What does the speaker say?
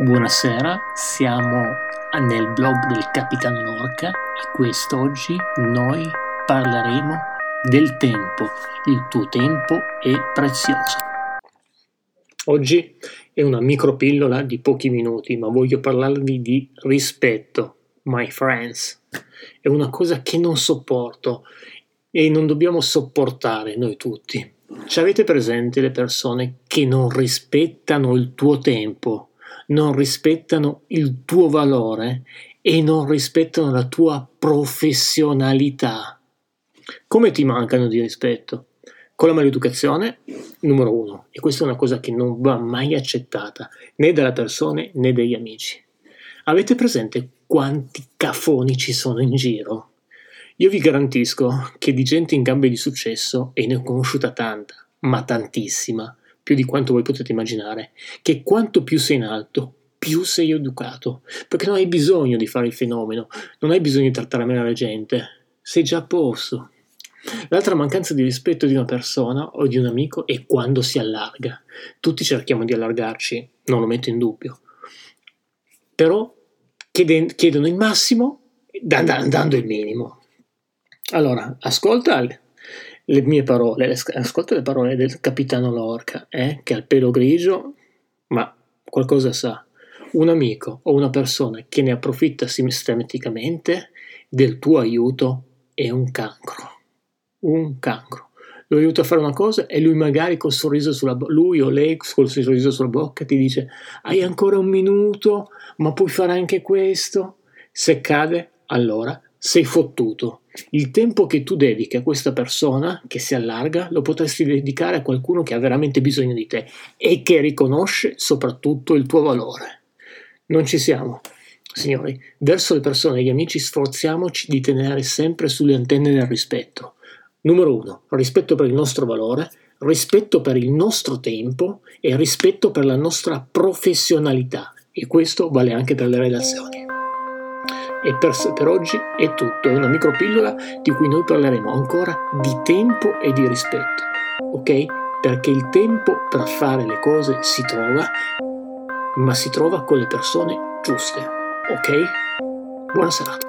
Buonasera, siamo nel blog del Capitano Lorca e quest'oggi noi parleremo del tempo. Il tuo tempo è prezioso. Oggi è una micropillola di pochi minuti, ma voglio parlarvi di rispetto, my friends. È una cosa che non sopporto e non dobbiamo sopportare noi tutti. Ci avete presente le persone che non rispettano il tuo tempo, non rispettano il tuo valore e non rispettano la tua professionalità? Come ti mancano di rispetto? Con la maleducazione, numero uno, e questa è una cosa che non va mai accettata né dalle persone né dagli amici. Avete presente quanti cafoni ci sono in giro? Io vi garantisco che di gente in gambe di successo, e ne ho conosciuta tanta, ma tantissima, più di quanto voi potete immaginare, che quanto più sei in alto, più sei educato, perché non hai bisogno di fare il fenomeno, non hai bisogno di trattare male la gente, sei già a posto. L'altra mancanza di rispetto di una persona o di un amico è quando si allarga. Tutti cerchiamo di allargarci, non lo metto in dubbio, però chiedono il massimo dando il minimo. Allora, ascolta le mie parole, ascolta le parole del capitano Lorca, eh, che ha il pelo grigio, ma qualcosa sa. Un amico o una persona che ne approfitta sistematicamente del tuo aiuto è un cancro. Un cancro. Lo aiuta a fare una cosa e lui magari col sorriso sulla bocca, lui o lei col sorriso sulla bocca ti dice hai ancora un minuto, ma puoi fare anche questo. Se cade, allora sei fottuto. Il tempo che tu dedichi a questa persona che si allarga lo potresti dedicare a qualcuno che ha veramente bisogno di te e che riconosce soprattutto il tuo valore. Non ci siamo. Signori, verso le persone e gli amici sforziamoci di tenere sempre sulle antenne del rispetto. Numero uno, rispetto per il nostro valore, rispetto per il nostro tempo e rispetto per la nostra professionalità. E questo vale anche per le relazioni. E per, per oggi è tutto, è una micropillola di cui noi parleremo ancora di tempo e di rispetto, ok? Perché il tempo per fare le cose si trova, ma si trova con le persone giuste, ok? Buona serata.